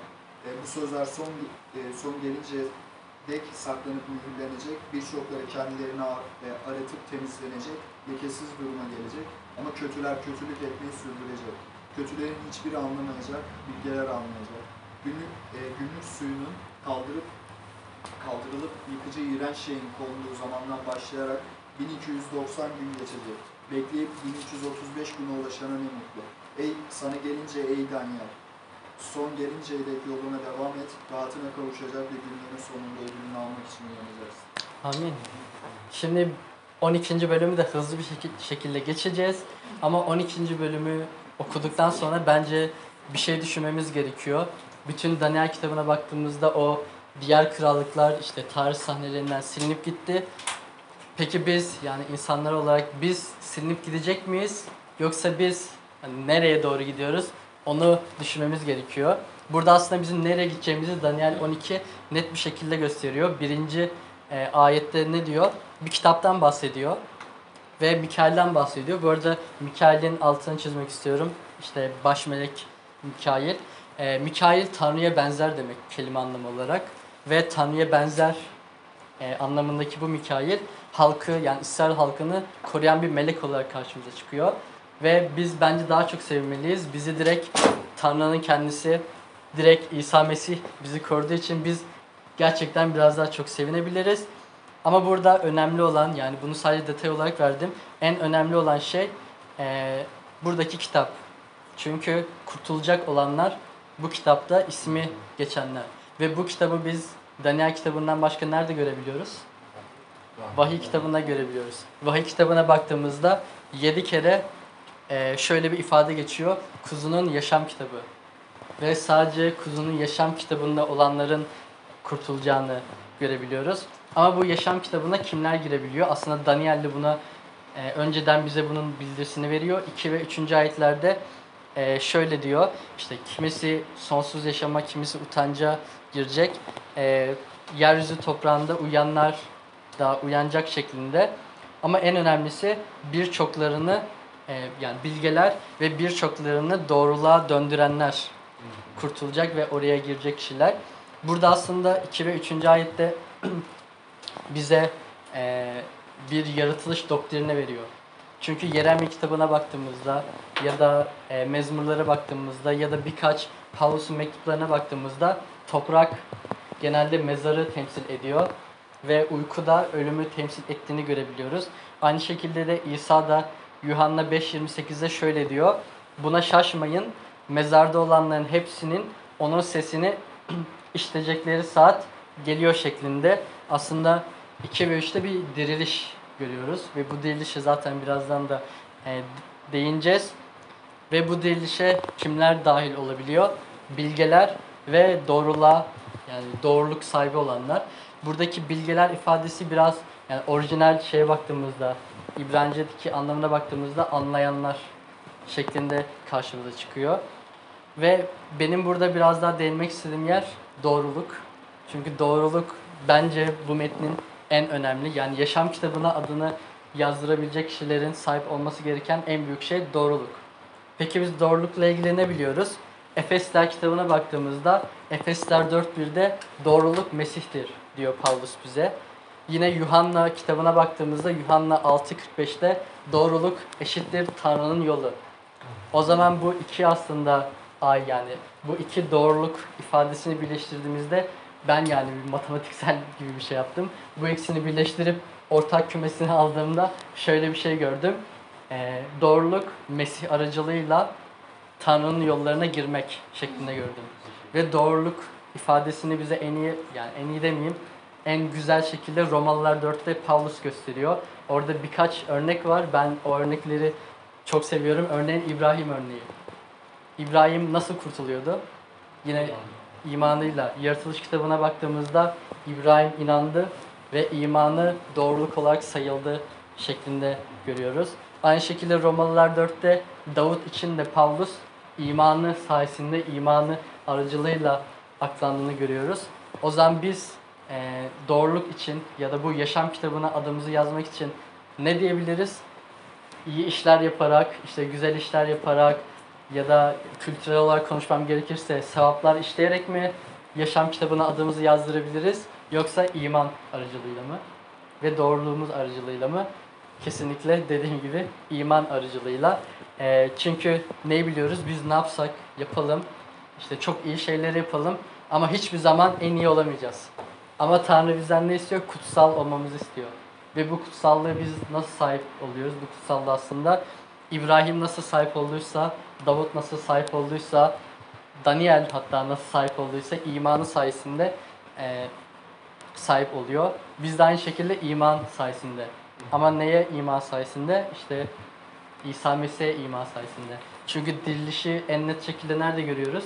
E, bu sözler son e, son gelince dek saklanıp mühürlenecek. Birçokları kendilerini e, aratıp temizlenecek. Lekesiz duruma gelecek. Ama kötüler kötülük etmeyi sürdürecek. Kötülerin hiçbiri anlamayacak, bilgeler anlayacak. Günlük, e, günlük suyunun kaldırıp kaldırılıp yıkıcı iğrenç şeyin konduğu zamandan başlayarak 1290 gün geçecek. Bekleyip 1335 güne ulaşana ne mutlu. Ey sana gelince ey Daniel. Son gelinceye dek yoluna devam et. Rahatına kavuşacak ve günlerin sonunda ödülünü almak için uyanacaksın. Amin. Şimdi 12. bölümü de hızlı bir şekil- şekilde geçeceğiz. Ama 12. bölümü okuduktan sonra bence bir şey düşünmemiz gerekiyor. Bütün Daniel kitabına baktığımızda o diğer krallıklar işte tarih sahnelerinden silinip gitti. Peki biz yani insanlar olarak biz silinip gidecek miyiz? Yoksa biz hani nereye doğru gidiyoruz? Onu düşünmemiz gerekiyor. Burada aslında bizim nereye gideceğimizi Daniel 12 net bir şekilde gösteriyor. Birinci e, ayette ne diyor? Bir kitaptan bahsediyor. Ve Mikail'den bahsediyor. Bu arada Mikail'in altını çizmek istiyorum. İşte baş melek Mikail. E, Mikail Tanrı'ya benzer demek kelime anlamı olarak. Ve Tanrı'ya benzer e, anlamındaki bu Mikail halkı yani İsrail halkını koruyan bir melek olarak karşımıza çıkıyor. Ve biz bence daha çok sevinmeliyiz. Bizi direkt Tanrı'nın kendisi, direkt İsa Mesih bizi koruduğu için biz gerçekten biraz daha çok sevinebiliriz. Ama burada önemli olan yani bunu sadece detay olarak verdim. En önemli olan şey eee, buradaki kitap. Çünkü kurtulacak olanlar bu kitapta ismi geçenler. Ve bu kitabı biz Daniel kitabından başka nerede görebiliyoruz? Vahiy kitabında görebiliyoruz. Vahiy kitabına baktığımızda 7 kere eee, şöyle bir ifade geçiyor. Kuzunun yaşam kitabı. Ve sadece kuzunun yaşam kitabında olanların kurtulacağını görebiliyoruz. Ama bu yaşam kitabına kimler girebiliyor? Aslında Daniel de buna e, önceden bize bunun bildirisini veriyor. 2 ve 3. ayetlerde e, şöyle diyor. İşte kimisi sonsuz yaşama, kimisi utanca girecek. E, yeryüzü toprağında uyanlar da uyanacak şeklinde. Ama en önemlisi birçoklarını e, yani bilgeler ve birçoklarını doğruluğa döndürenler kurtulacak ve oraya girecek kişiler. Burada aslında 2 ve 3. ayette bize e, bir yaratılış doktrini veriyor. Çünkü Yeremye kitabına baktığımızda ya da e, mezmurlara baktığımızda ya da birkaç Pavlus'un mektuplarına baktığımızda toprak genelde mezarı temsil ediyor ve uykuda ölümü temsil ettiğini görebiliyoruz. Aynı şekilde de İsa da Yuhanna 5.28'de şöyle diyor. Buna şaşmayın. Mezarda olanların hepsinin onun sesini işitecekleri saat geliyor şeklinde. Aslında 2 ve 3'te bir diriliş görüyoruz ve bu dirilişe zaten birazdan da e, değineceğiz. Ve bu dirilişe kimler dahil olabiliyor? Bilgeler ve doğruluğa yani doğruluk sahibi olanlar. Buradaki bilgeler ifadesi biraz yani orijinal şeye baktığımızda İbranice'deki anlamına baktığımızda anlayanlar şeklinde karşımıza çıkıyor. Ve benim burada biraz daha değinmek istediğim yer doğruluk. Çünkü doğruluk bence bu metnin en önemli. Yani yaşam kitabına adını yazdırabilecek kişilerin sahip olması gereken en büyük şey doğruluk. Peki biz doğrulukla ilgili ne biliyoruz? Efesler kitabına baktığımızda Efesler 4.1'de doğruluk Mesih'tir diyor Paulus bize. Yine Yuhanna kitabına baktığımızda Yuhanna 6.45'te doğruluk eşittir Tanrı'nın yolu. O zaman bu iki aslında ay yani bu iki doğruluk ifadesini birleştirdiğimizde ben yani bir matematiksel gibi bir şey yaptım. Bu ikisini birleştirip ortak kümesini aldığımda şöyle bir şey gördüm. Ee, doğruluk Mesih aracılığıyla Tanrı'nın yollarına girmek şeklinde gördüm. Ve doğruluk ifadesini bize en iyi yani en iyi demeyeyim en güzel şekilde Romalılar 4'te Paulus gösteriyor. Orada birkaç örnek var. Ben o örnekleri çok seviyorum. Örneğin İbrahim örneği. İbrahim nasıl kurtuluyordu? Yine imanıyla. Yaratılış kitabına baktığımızda İbrahim inandı ve imanı doğruluk olarak sayıldı şeklinde görüyoruz. Aynı şekilde Romalılar 4'te Davut için de Paulus imanı sayesinde imanı aracılığıyla aklandığını görüyoruz. O zaman biz e, doğruluk için ya da bu yaşam kitabına adımızı yazmak için ne diyebiliriz? İyi işler yaparak, işte güzel işler yaparak ya da kültürel olarak konuşmam gerekirse sevaplar işleyerek mi yaşam kitabına adımızı yazdırabiliriz? Yoksa iman aracılığıyla mı? Ve doğruluğumuz aracılığıyla mı? Kesinlikle dediğim gibi iman aracılığıyla. Ee, çünkü neyi biliyoruz? Biz ne yapsak yapalım. İşte çok iyi şeyler yapalım. Ama hiçbir zaman en iyi olamayacağız. Ama Tanrı bizden ne istiyor? Kutsal olmamızı istiyor. Ve bu kutsallığı biz nasıl sahip oluyoruz? Bu kutsallığı aslında İbrahim nasıl sahip olduysa, Davut nasıl sahip olduysa, Daniel hatta nasıl sahip olduysa imanı sayesinde e, sahip oluyor. Biz de aynı şekilde iman sayesinde. Ama neye iman sayesinde? İşte İsa Mesih'e iman sayesinde. Çünkü dirilişi en net şekilde nerede görüyoruz?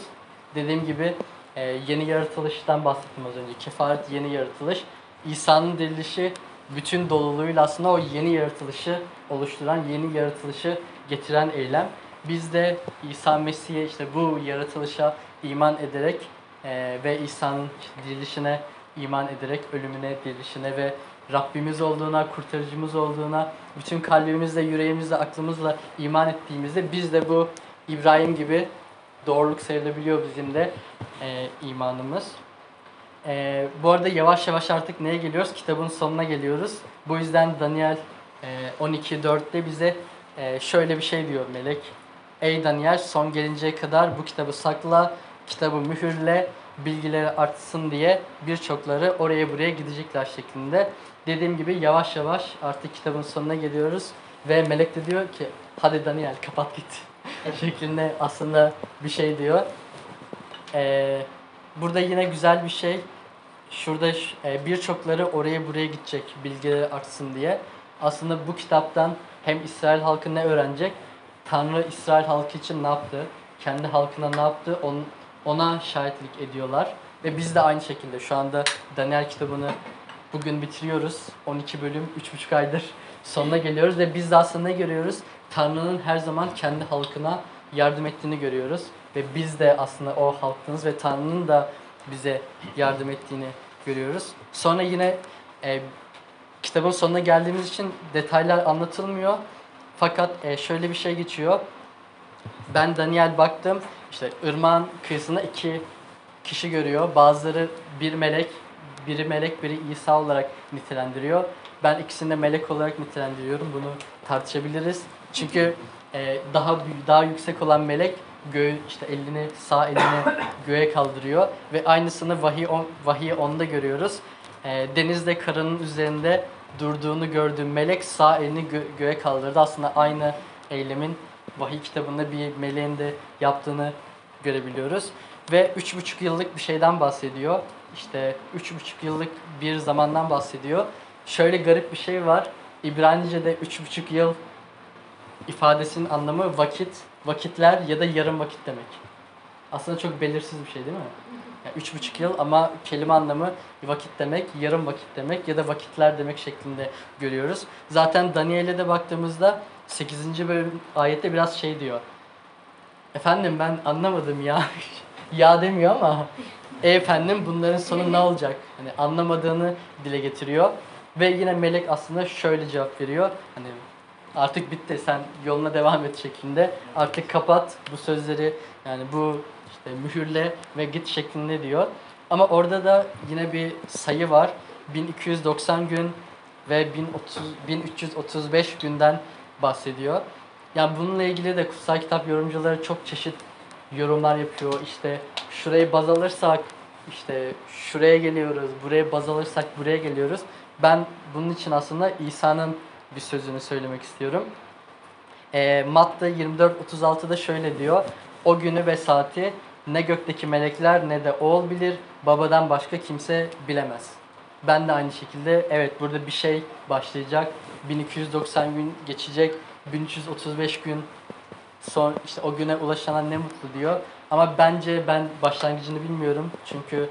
Dediğim gibi e, yeni yaratılıştan bahsettim az önce. Kefaret yeni yaratılış. İsa'nın dirilişi bütün doluluğuyla aslında o yeni yaratılışı oluşturan, yeni yaratılışı getiren eylem. Biz de İsa Mesih'e işte bu yaratılışa iman ederek e, ve İsa'nın dirilişine iman ederek ölümüne, dirilişine ve Rabbimiz olduğuna, kurtarıcımız olduğuna, bütün kalbimizle, yüreğimizle, aklımızla iman ettiğimizde biz de bu İbrahim gibi doğruluk sayılabiliyor bizim de e, imanımız. E, bu arada yavaş yavaş artık neye geliyoruz? Kitabın sonuna geliyoruz. Bu yüzden Daniel e, 12.4'te bize e, şöyle bir şey diyor melek. Ey Daniel son gelinceye kadar bu kitabı sakla, kitabı mühürle, bilgileri artsın diye birçokları oraya buraya gidecekler şeklinde. Dediğim gibi yavaş yavaş artık kitabın sonuna geliyoruz ve melek de diyor ki hadi Daniel kapat git şeklinde aslında bir şey diyor. Ee, burada yine güzel bir şey. Şurada e, birçokları oraya buraya gidecek bilgileri artsın diye. Aslında bu kitaptan hem İsrail halkı ne öğrenecek? Tanrı İsrail halkı için ne yaptı? Kendi halkına ne yaptı? Onun, ona şahitlik ediyorlar. Ve biz de aynı şekilde şu anda Daniel kitabını bugün bitiriyoruz. 12 bölüm, 3,5 aydır sonuna geliyoruz ve biz de aslında ne görüyoruz? Tanrı'nın her zaman kendi halkına yardım ettiğini görüyoruz. Ve biz de aslında o halktanız ve Tanrı'nın da bize yardım ettiğini görüyoruz. Sonra yine e, kitabın sonuna geldiğimiz için detaylar anlatılmıyor. Fakat e, şöyle bir şey geçiyor. Ben Daniel baktım. İşte ırmağın kıyısında iki kişi görüyor. Bazıları bir melek, biri melek, biri İsa olarak nitelendiriyor. Ben ikisini de melek olarak nitelendiriyorum. Bunu tartışabiliriz. Çünkü e, daha daha yüksek olan melek göğü işte elini sağ elini göğe kaldırıyor ve aynısını vahiy on, vahiy onda görüyoruz. E, denizde karının üzerinde durduğunu gördüğüm melek sağ elini gö- göğe kaldırdı. Aslında aynı eylemin vahiy kitabında bir meleğin de yaptığını görebiliyoruz. Ve üç buçuk yıllık bir şeyden bahsediyor. İşte üç buçuk yıllık bir zamandan bahsediyor. Şöyle garip bir şey var. İbranice'de üç buçuk yıl ifadesinin anlamı vakit, vakitler ya da yarım vakit demek. Aslında çok belirsiz bir şey değil mi? Yani üç buçuk yıl ama kelime anlamı vakit demek, yarım vakit demek ya da vakitler demek şeklinde görüyoruz. Zaten Daniel'e de baktığımızda 8. bölüm ayette biraz şey diyor. Efendim ben anlamadım ya. ya demiyor ama e efendim bunların sonu ne olacak? Hani anlamadığını dile getiriyor. Ve yine melek aslında şöyle cevap veriyor. Hani artık bitti sen yoluna devam et şeklinde. Artık kapat bu sözleri yani bu işte mühürle ve git şeklinde diyor. Ama orada da yine bir sayı var. 1290 gün ve 1030, 1335 günden bahsediyor. Yani bununla ilgili de kutsal kitap yorumcuları çok çeşit yorumlar yapıyor. İşte şurayı baz alırsak işte şuraya geliyoruz, buraya baz alırsak buraya geliyoruz. Ben bunun için aslında İsa'nın bir sözünü söylemek istiyorum. E, Matta 24-36'da şöyle diyor. O günü ve saati ne gökteki melekler ne de oğul bilir, babadan başka kimse bilemez. Ben de aynı şekilde evet burada bir şey başlayacak. 1290 gün geçecek. 1335 gün son işte o güne ulaşana ne mutlu diyor. Ama bence ben başlangıcını bilmiyorum. Çünkü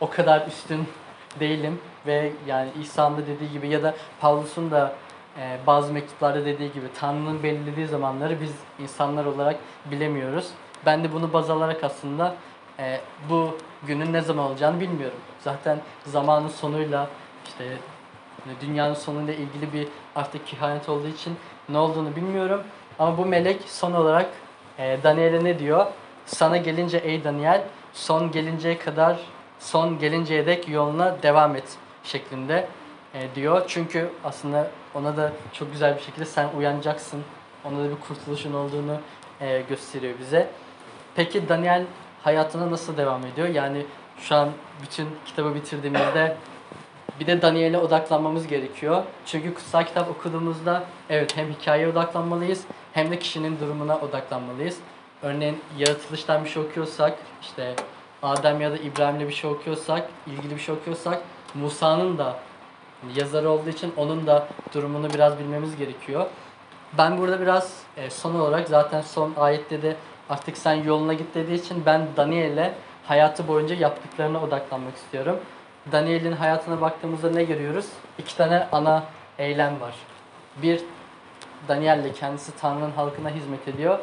o kadar üstün değilim ve yani İsa'nın dediği gibi ya da Pavlus'un da e, bazı mektuplarda dediği gibi Tanrı'nın belirlediği zamanları biz insanlar olarak bilemiyoruz. Ben de bunu baz alarak aslında e, bu günün ne zaman olacağını bilmiyorum. Zaten zamanın sonuyla işte dünyanın sonuyla ilgili bir artık kehanet olduğu için ne olduğunu bilmiyorum. Ama bu melek son olarak e, Daniel'e ne diyor? Sana gelince ey Daniel son gelinceye kadar son gelinceye dek yoluna devam et şeklinde e, diyor. Çünkü aslında ona da çok güzel bir şekilde sen uyanacaksın. Ona da bir kurtuluşun olduğunu e, gösteriyor bize. Peki Daniel hayatına nasıl devam ediyor? Yani şu an bütün kitabı bitirdiğimizde bir de Daniel'e odaklanmamız gerekiyor. Çünkü kutsal kitap okuduğumuzda evet hem hikayeye odaklanmalıyız hem de kişinin durumuna odaklanmalıyız. Örneğin yaratılıştan bir şey okuyorsak, işte Adem ya da İbrahim'le bir şey okuyorsak, ilgili bir şey okuyorsak Musa'nın da yazarı olduğu için onun da durumunu biraz bilmemiz gerekiyor. Ben burada biraz e, son olarak zaten son ayette de artık sen yoluna git dediği için ben Daniel'e hayatı boyunca yaptıklarına odaklanmak istiyorum. Daniel'in hayatına baktığımızda ne görüyoruz? İki tane ana eylem var. Bir, Daniel'le kendisi Tanrı'nın halkına hizmet ediyor.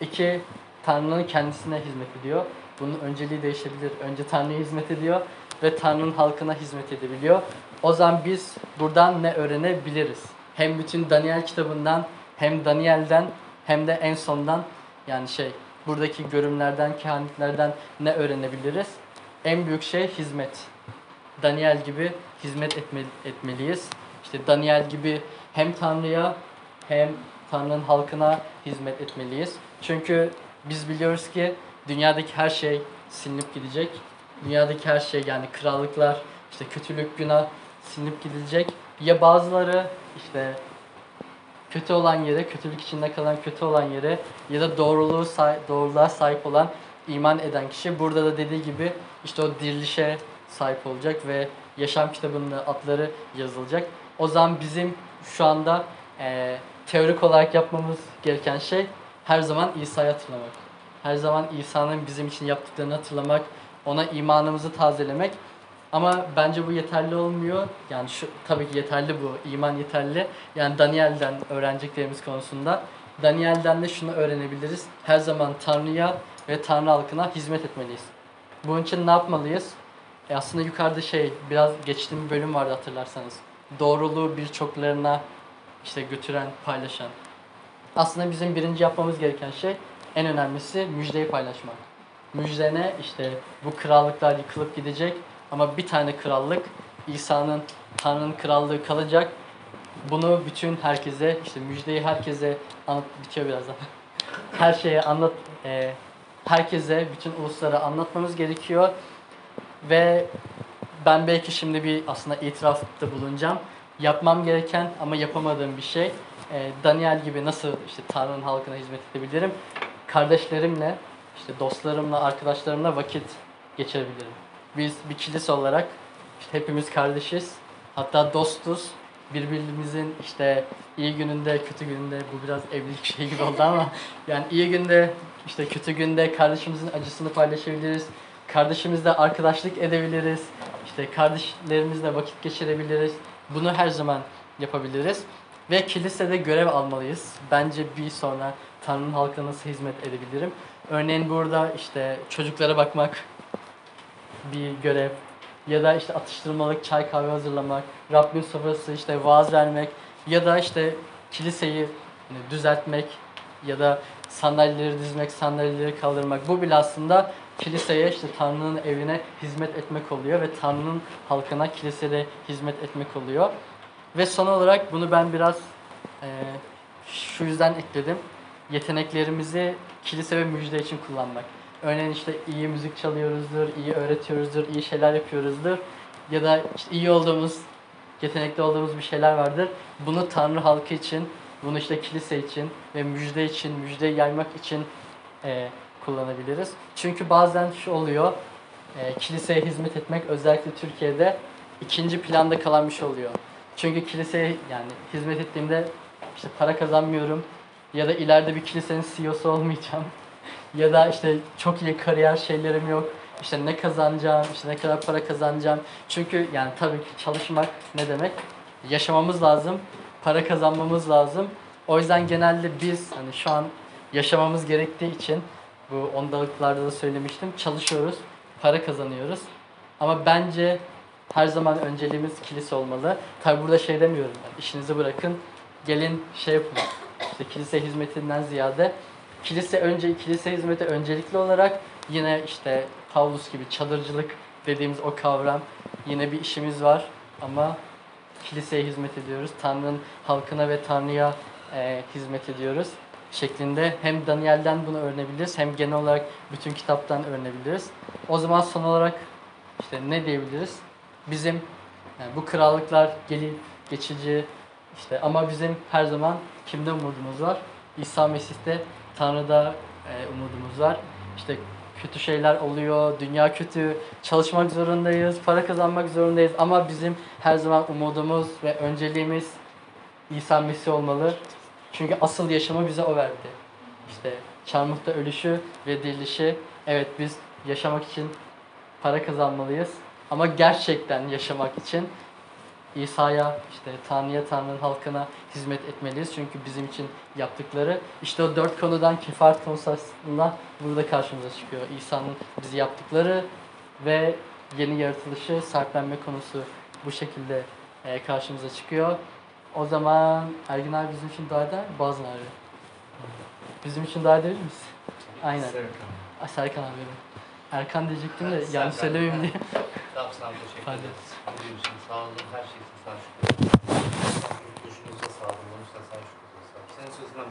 İki, Tanrı'nın kendisine hizmet ediyor. Bunun önceliği değişebilir. Önce Tanrı'ya hizmet ediyor ve Tanrı'nın halkına hizmet edebiliyor. O zaman biz buradan ne öğrenebiliriz? Hem bütün Daniel kitabından hem Daniel'den hem de en sondan yani şey buradaki görümlerden, kehanetlerden ne öğrenebiliriz? En büyük şey hizmet. Daniel gibi hizmet etme, etmeliyiz. İşte Daniel gibi hem Tanrı'ya hem Tanrı'nın halkına hizmet etmeliyiz. Çünkü biz biliyoruz ki dünyadaki her şey silinip gidecek. Dünyadaki her şey yani krallıklar, işte kötülük, günah silinip gidecek. Ya bazıları işte kötü olan yere, kötülük içinde kalan kötü olan yere ya da doğruluğu doğruluğa sahip olan iman eden kişi burada da dediği gibi işte o dirilişe sahip olacak ve yaşam kitabında adları yazılacak. O zaman bizim şu anda e, teorik olarak yapmamız gereken şey her zaman İsa'yı hatırlamak. Her zaman İsa'nın bizim için yaptıklarını hatırlamak, ona imanımızı tazelemek. Ama bence bu yeterli olmuyor. Yani şu tabii ki yeterli bu. iman yeterli. Yani Daniel'den öğreneceklerimiz konusunda. Daniel'den de şunu öğrenebiliriz. Her zaman Tanrı'ya ve Tanrı halkına hizmet etmeliyiz. Bunun için ne yapmalıyız? E aslında yukarıda şey biraz geçtiğim bir bölüm vardı hatırlarsanız. Doğruluğu birçoklarına işte götüren, paylaşan. Aslında bizim birinci yapmamız gereken şey en önemlisi müjdeyi paylaşmak. Müjdene işte bu krallıklar yıkılıp gidecek ama bir tane krallık İsa'nın Tanrı'nın krallığı kalacak. Bunu bütün herkese işte müjdeyi herkese anlat bitiyor birazdan. Her şeye anlat e, herkese bütün uluslara anlatmamız gerekiyor. Ve ben belki şimdi bir aslında itirafta bulunacağım. Yapmam gereken ama yapamadığım bir şey. E, Daniel gibi nasıl işte Tanrı'nın halkına hizmet edebilirim? Kardeşlerimle, işte dostlarımla, arkadaşlarımla vakit geçirebilirim. Biz bir kilise olarak işte hepimiz kardeşiz. Hatta dostuz. Birbirimizin işte iyi gününde, kötü gününde bu biraz evlilik şey gibi oldu ama yani iyi günde, işte kötü günde kardeşimizin acısını paylaşabiliriz. Kardeşimizle arkadaşlık edebiliriz. İşte kardeşlerimizle vakit geçirebiliriz. Bunu her zaman yapabiliriz. Ve kilisede görev almalıyız. Bence bir sonra Tanrı'nın halkına nasıl hizmet edebilirim? Örneğin burada işte çocuklara bakmak bir görev. Ya da işte atıştırmalık çay kahve hazırlamak, Rabbin sofrası işte vaaz vermek ya da işte kiliseyi hani düzeltmek ya da sandalyeleri dizmek, sandalyeleri kaldırmak bu bile aslında kiliseye işte Tanrı'nın evine hizmet etmek oluyor ve Tanrı'nın halkına kilisede hizmet etmek oluyor. Ve son olarak bunu ben biraz eee, şu yüzden ekledim. Yeteneklerimizi kilise ve müjde için kullanmak. Örneğin işte iyi müzik çalıyoruzdur, iyi öğretiyoruzdur, iyi şeyler yapıyoruzdur. Ya da işte iyi olduğumuz, yetenekli olduğumuz bir şeyler vardır. Bunu Tanrı halkı için, bunu işte kilise için ve müjde için, müjde yaymak için eee, kullanabiliriz. Çünkü bazen şu oluyor, eee, kiliseye hizmet etmek özellikle Türkiye'de ikinci planda kalan bir şey oluyor. Çünkü kiliseye yani hizmet ettiğimde işte para kazanmıyorum ya da ileride bir kilisenin CEO'su olmayacağım ya da işte çok iyi kariyer şeylerim yok. İşte ne kazanacağım, işte ne kadar para kazanacağım. Çünkü yani tabii ki çalışmak ne demek? Yaşamamız lazım, para kazanmamız lazım. O yüzden genelde biz hani şu an yaşamamız gerektiği için bu ondalıklarda da söylemiştim. Çalışıyoruz, para kazanıyoruz. Ama bence her zaman önceliğimiz kilise olmalı. Tabi burada şey demiyorum ben. işinizi bırakın, gelin şey yapın. İşte kilise hizmetinden ziyade kilise önce kilise hizmeti öncelikli olarak yine işte Pavlus gibi çadırcılık dediğimiz o kavram yine bir işimiz var ama kiliseye hizmet ediyoruz. Tanrı'nın halkına ve Tanrı'ya e, hizmet ediyoruz şeklinde hem Daniel'den bunu öğrenebiliriz hem genel olarak bütün kitaptan öğrenebiliriz. O zaman son olarak işte ne diyebiliriz? Bizim yani bu krallıklar gelip geçici işte ama bizim her zaman kimde umudumuz var? İsa Mesih'te Tanrı'da e, umudumuz var. İşte kötü şeyler oluyor, dünya kötü, çalışmak zorundayız, para kazanmak zorundayız ama bizim her zaman umudumuz ve önceliğimiz İsa Mesih olmalı. Çünkü asıl yaşamı bize o verdi. İşte çarmıhta ölüşü ve dirilişi. Evet biz yaşamak için para kazanmalıyız. Ama gerçekten yaşamak için İsa'ya, işte Tanrı'ya, Tanrı'nın halkına hizmet etmeliyiz. Çünkü bizim için yaptıkları işte o dört konudan kefaret konusu aslında burada karşımıza çıkıyor. İsa'nın bizi yaptıkları ve yeni yaratılışı, sahiplenme konusu bu şekilde e, karşımıza çıkıyor. O zaman Ergin abi bizim için dua eder mi? Bazı abi. Bizim için dua edebilir misin? Aynen. Ay, Serkan abi. Erkan diyecektim de Evet, yanlış söylemeyeyim diye. Tamam sana teşekkür Hadi. ederiz. Sağ olun. Her şey için sağ olun.